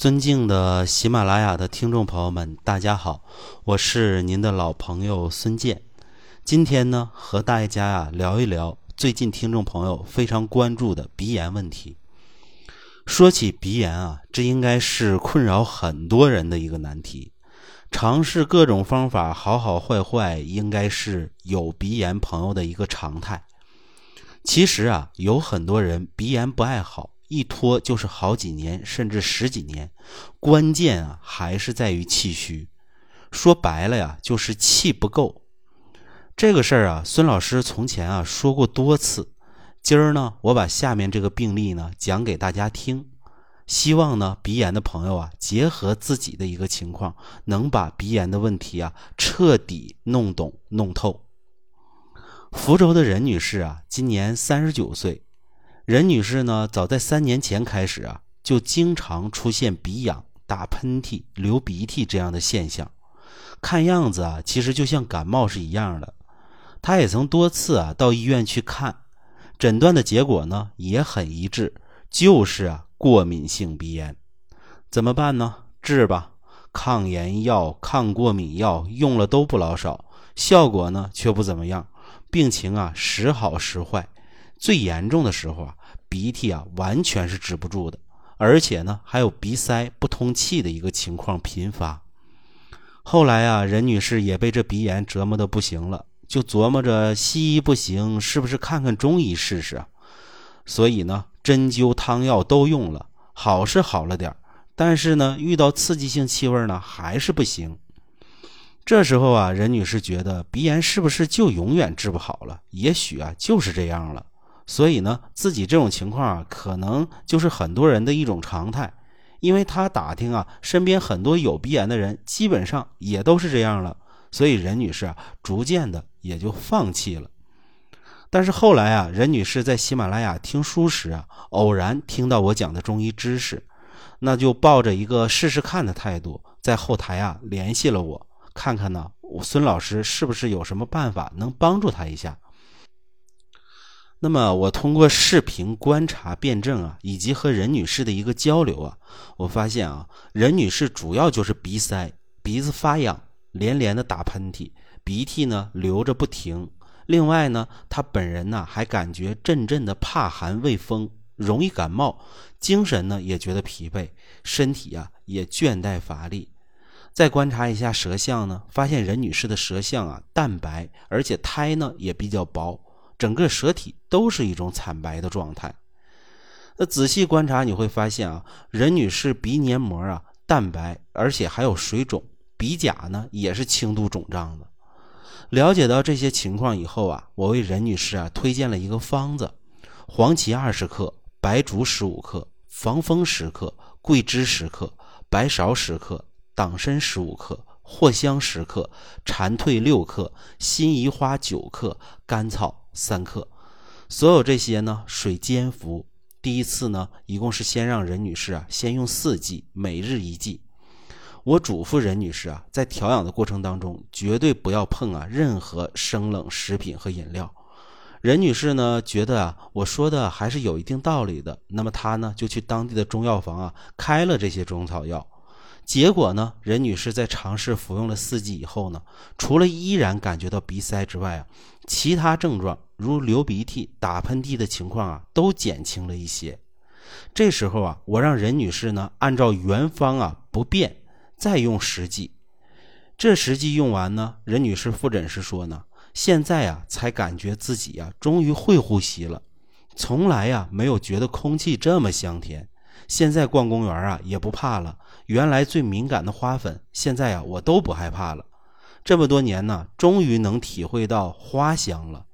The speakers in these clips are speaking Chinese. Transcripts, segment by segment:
尊敬的喜马拉雅的听众朋友们，大家好，我是您的老朋友孙健。今天呢，和大家呀聊一聊最近听众朋友非常关注的鼻炎问题。说起鼻炎啊，这应该是困扰很多人的一个难题。尝试各种方法，好好坏坏，应该是有鼻炎朋友的一个常态。其实啊，有很多人鼻炎不爱好。一拖就是好几年，甚至十几年。关键啊，还是在于气虚。说白了呀，就是气不够。这个事儿啊，孙老师从前啊说过多次。今儿呢，我把下面这个病例呢讲给大家听，希望呢鼻炎的朋友啊，结合自己的一个情况，能把鼻炎的问题啊彻底弄懂弄透。福州的任女士啊，今年三十九岁。任女士呢，早在三年前开始啊，就经常出现鼻痒、打喷嚏、流鼻涕这样的现象，看样子啊，其实就像感冒是一样的。她也曾多次啊到医院去看，诊断的结果呢也很一致，就是啊过敏性鼻炎。怎么办呢？治吧，抗炎药、抗过敏药用了都不老少，效果呢却不怎么样，病情啊时好时坏，最严重的时候啊。鼻涕啊，完全是止不住的，而且呢，还有鼻塞、不通气的一个情况频发。后来啊，任女士也被这鼻炎折磨的不行了，就琢磨着西医不行，是不是看看中医试试？所以呢，针灸、汤药都用了，好是好了点但是呢，遇到刺激性气味呢，还是不行。这时候啊，任女士觉得鼻炎是不是就永远治不好了？也许啊，就是这样了。所以呢，自己这种情况啊，可能就是很多人的一种常态，因为他打听啊，身边很多有鼻炎的人，基本上也都是这样了。所以任女士啊，逐渐的也就放弃了。但是后来啊，任女士在喜马拉雅听书时啊，偶然听到我讲的中医知识，那就抱着一个试试看的态度，在后台啊联系了我，看看呢，我孙老师是不是有什么办法能帮助他一下。那么我通过视频观察辩证啊，以及和任女士的一个交流啊，我发现啊，任女士主要就是鼻塞，鼻子发痒，连连的打喷嚏，鼻涕呢流着不停。另外呢，她本人呢还感觉阵阵的怕寒畏风，容易感冒，精神呢也觉得疲惫，身体啊也倦怠乏力。再观察一下舌象呢，发现任女士的舌象啊淡白，而且苔呢也比较薄。整个舌体都是一种惨白的状态。那仔细观察，你会发现啊，任女士鼻黏膜啊淡白，而且还有水肿，鼻甲呢也是轻度肿胀的。了解到这些情况以后啊，我为任女士啊推荐了一个方子：黄芪二十克，白术十五克，防风十克，桂枝十克，白芍十克，党参十五克。藿香十克，蝉蜕六克，辛夷花九克，甘草三克。所有这些呢，水煎服。第一次呢，一共是先让任女士啊，先用四剂，每日一剂。我嘱咐任女士啊，在调养的过程当中，绝对不要碰啊任何生冷食品和饮料。任女士呢，觉得啊，我说的还是有一定道理的。那么她呢，就去当地的中药房啊，开了这些中草药。结果呢，任女士在尝试服用了四剂以后呢，除了依然感觉到鼻塞之外啊，其他症状如流鼻涕、打喷嚏的情况啊，都减轻了一些。这时候啊，我让任女士呢，按照原方啊不变，再用十剂。这十剂用完呢，任女士复诊时说呢，现在啊才感觉自己啊终于会呼吸了，从来呀没有觉得空气这么香甜。现在逛公园啊也不怕了，原来最敏感的花粉，现在啊我都不害怕了。这么多年呢，终于能体会到花香了。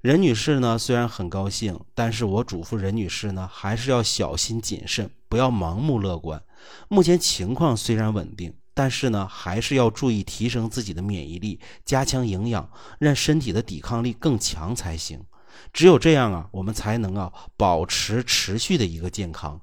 任女士呢虽然很高兴，但是我嘱咐任女士呢还是要小心谨慎，不要盲目乐观。目前情况虽然稳定，但是呢还是要注意提升自己的免疫力，加强营养，让身体的抵抗力更强才行。只有这样啊，我们才能啊保持持续的一个健康。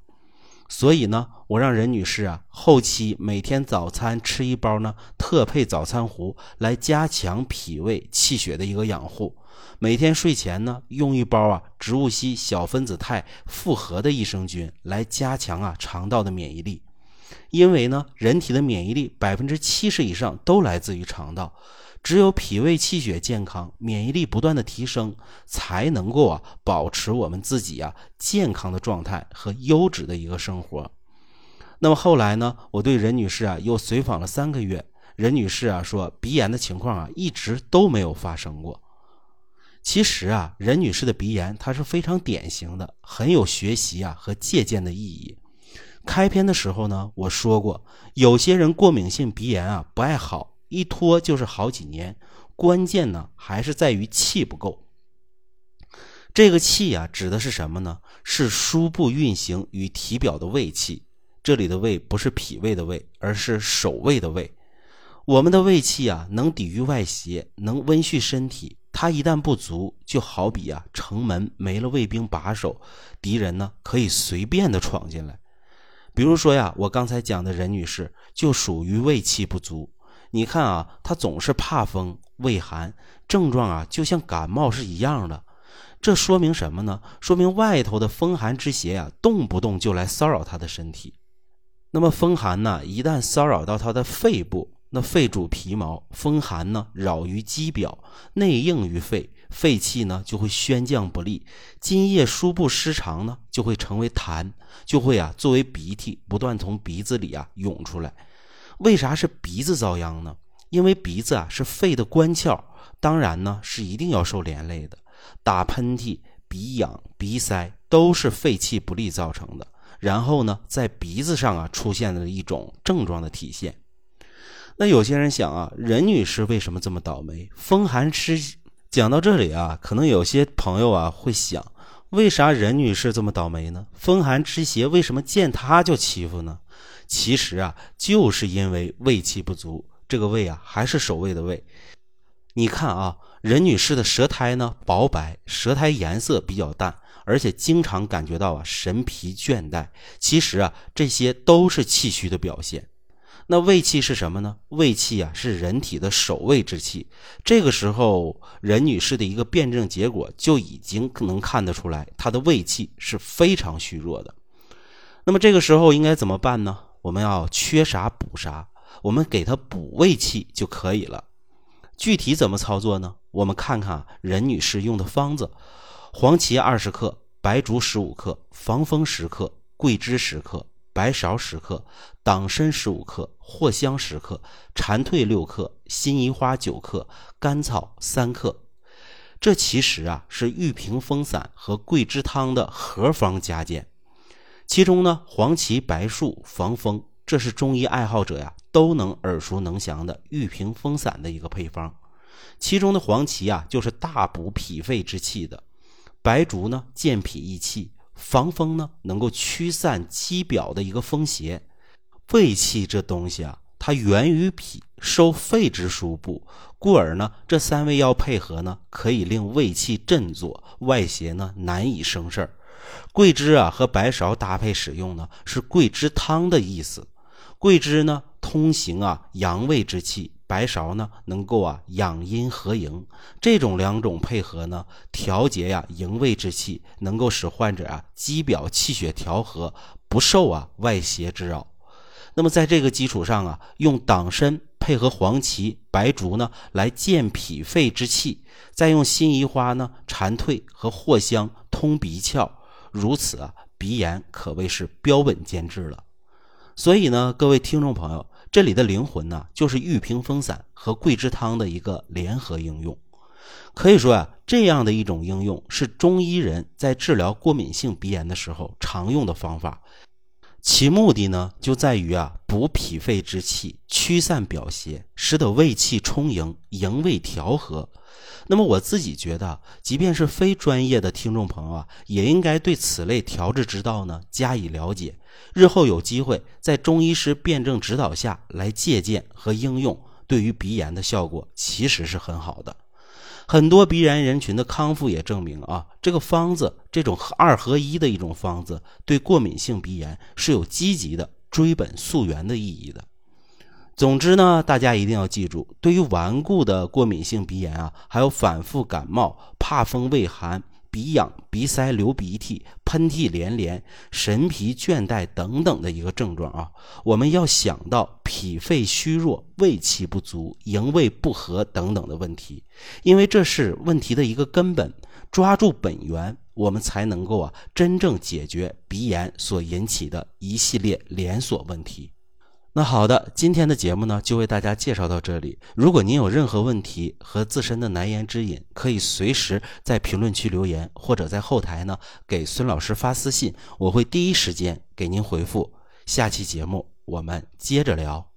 所以呢，我让任女士啊，后期每天早餐吃一包呢特配早餐糊，来加强脾胃气血的一个养护。每天睡前呢，用一包啊植物硒小分子肽复合的益生菌，来加强啊肠道的免疫力。因为呢，人体的免疫力百分之七十以上都来自于肠道，只有脾胃气血健康，免疫力不断的提升，才能够啊保持我们自己啊健康的状态和优质的一个生活。那么后来呢，我对任女士啊又随访了三个月，任女士啊说鼻炎的情况啊一直都没有发生过。其实啊，任女士的鼻炎它是非常典型的，很有学习啊和借鉴的意义。开篇的时候呢，我说过，有些人过敏性鼻炎啊不爱好，一拖就是好几年。关键呢还是在于气不够。这个气啊指的是什么呢？是输布运行与体表的胃气。这里的胃不是脾胃的胃，而是守卫的胃。我们的胃气啊能抵御外邪，能温煦身体。它一旦不足，就好比啊城门没了卫兵把守，敌人呢可以随便的闯进来。比如说呀，我刚才讲的任女士就属于胃气不足。你看啊，他总是怕风、畏寒，症状啊就像感冒是一样的。这说明什么呢？说明外头的风寒之邪啊，动不动就来骚扰他的身体。那么风寒呢，一旦骚扰到他的肺部。那肺主皮毛，风寒呢扰于肌表，内应于肺，肺气呢就会宣降不利，津液输布失常呢就会成为痰，就会啊作为鼻涕不断从鼻子里啊涌出来。为啥是鼻子遭殃呢？因为鼻子啊是肺的官窍，当然呢是一定要受连累的。打喷嚏、鼻痒、鼻塞都是肺气不利造成的，然后呢在鼻子上啊出现了一种症状的体现。那有些人想啊，任女士为什么这么倒霉？风寒湿。讲到这里啊，可能有些朋友啊会想，为啥任女士这么倒霉呢？风寒之邪为什么见她就欺负呢？其实啊，就是因为胃气不足。这个胃啊，还是守卫的胃。你看啊，任女士的舌苔呢薄白，舌苔颜色比较淡，而且经常感觉到啊神疲倦怠。其实啊，这些都是气虚的表现。那胃气是什么呢？胃气啊，是人体的守卫之气。这个时候，任女士的一个辩证结果就已经能看得出来，她的胃气是非常虚弱的。那么这个时候应该怎么办呢？我们要缺啥补啥，我们给它补胃气就可以了。具体怎么操作呢？我们看看任女士用的方子：黄芪二十克，白术十五克，防风十克，桂枝十克。白芍十克，党参十五克，藿香十克，蝉蜕六克，辛夷花九克，甘草三克。这其实啊是玉屏风散和桂枝汤的合方加减。其中呢，黄芪、白术防风，这是中医爱好者呀都能耳熟能详的玉屏风散的一个配方。其中的黄芪啊，就是大补脾肺之气的；白术呢，健脾益气。防风呢，能够驱散肌表的一个风邪。胃气这东西啊，它源于脾，受肺之输布，故而呢，这三味药配合呢，可以令胃气振作，外邪呢难以生事儿。桂枝啊和白芍搭配使用呢，是桂枝汤的意思。桂枝呢，通行啊阳胃之气。白芍呢，能够啊养阴和营，这种两种配合呢，调节呀营卫之气，能够使患者啊肌表气血调和，不受啊外邪之扰。那么在这个基础上啊，用党参配合黄芪、白术呢，来健脾肺之气，再用辛夷花呢、蝉蜕和藿香通鼻窍，如此啊，鼻炎可谓是标本兼治了。所以呢，各位听众朋友。这里的灵魂呢，就是玉屏风散和桂枝汤的一个联合应用。可以说啊，这样的一种应用是中医人在治疗过敏性鼻炎的时候常用的方法。其目的呢，就在于啊，补脾肺之气，驱散表邪，使得胃气充盈，营卫调和。那么我自己觉得，即便是非专业的听众朋友啊，也应该对此类调治之道呢加以了解。日后有机会在中医师辩证指导下来借鉴和应用，对于鼻炎的效果其实是很好的。很多鼻炎人群的康复也证明啊，这个方子这种二合一的一种方子，对过敏性鼻炎是有积极的追本溯源的意义的。总之呢，大家一定要记住，对于顽固的过敏性鼻炎啊，还有反复感冒、怕风畏寒、鼻痒、鼻塞、流鼻涕、喷嚏连连、神疲倦怠等等的一个症状啊，我们要想到脾肺虚弱、胃气不足、营卫不和等等的问题，因为这是问题的一个根本，抓住本源，我们才能够啊真正解决鼻炎所引起的一系列连锁问题。那好的，今天的节目呢就为大家介绍到这里。如果您有任何问题和自身的难言之隐，可以随时在评论区留言，或者在后台呢给孙老师发私信，我会第一时间给您回复。下期节目我们接着聊。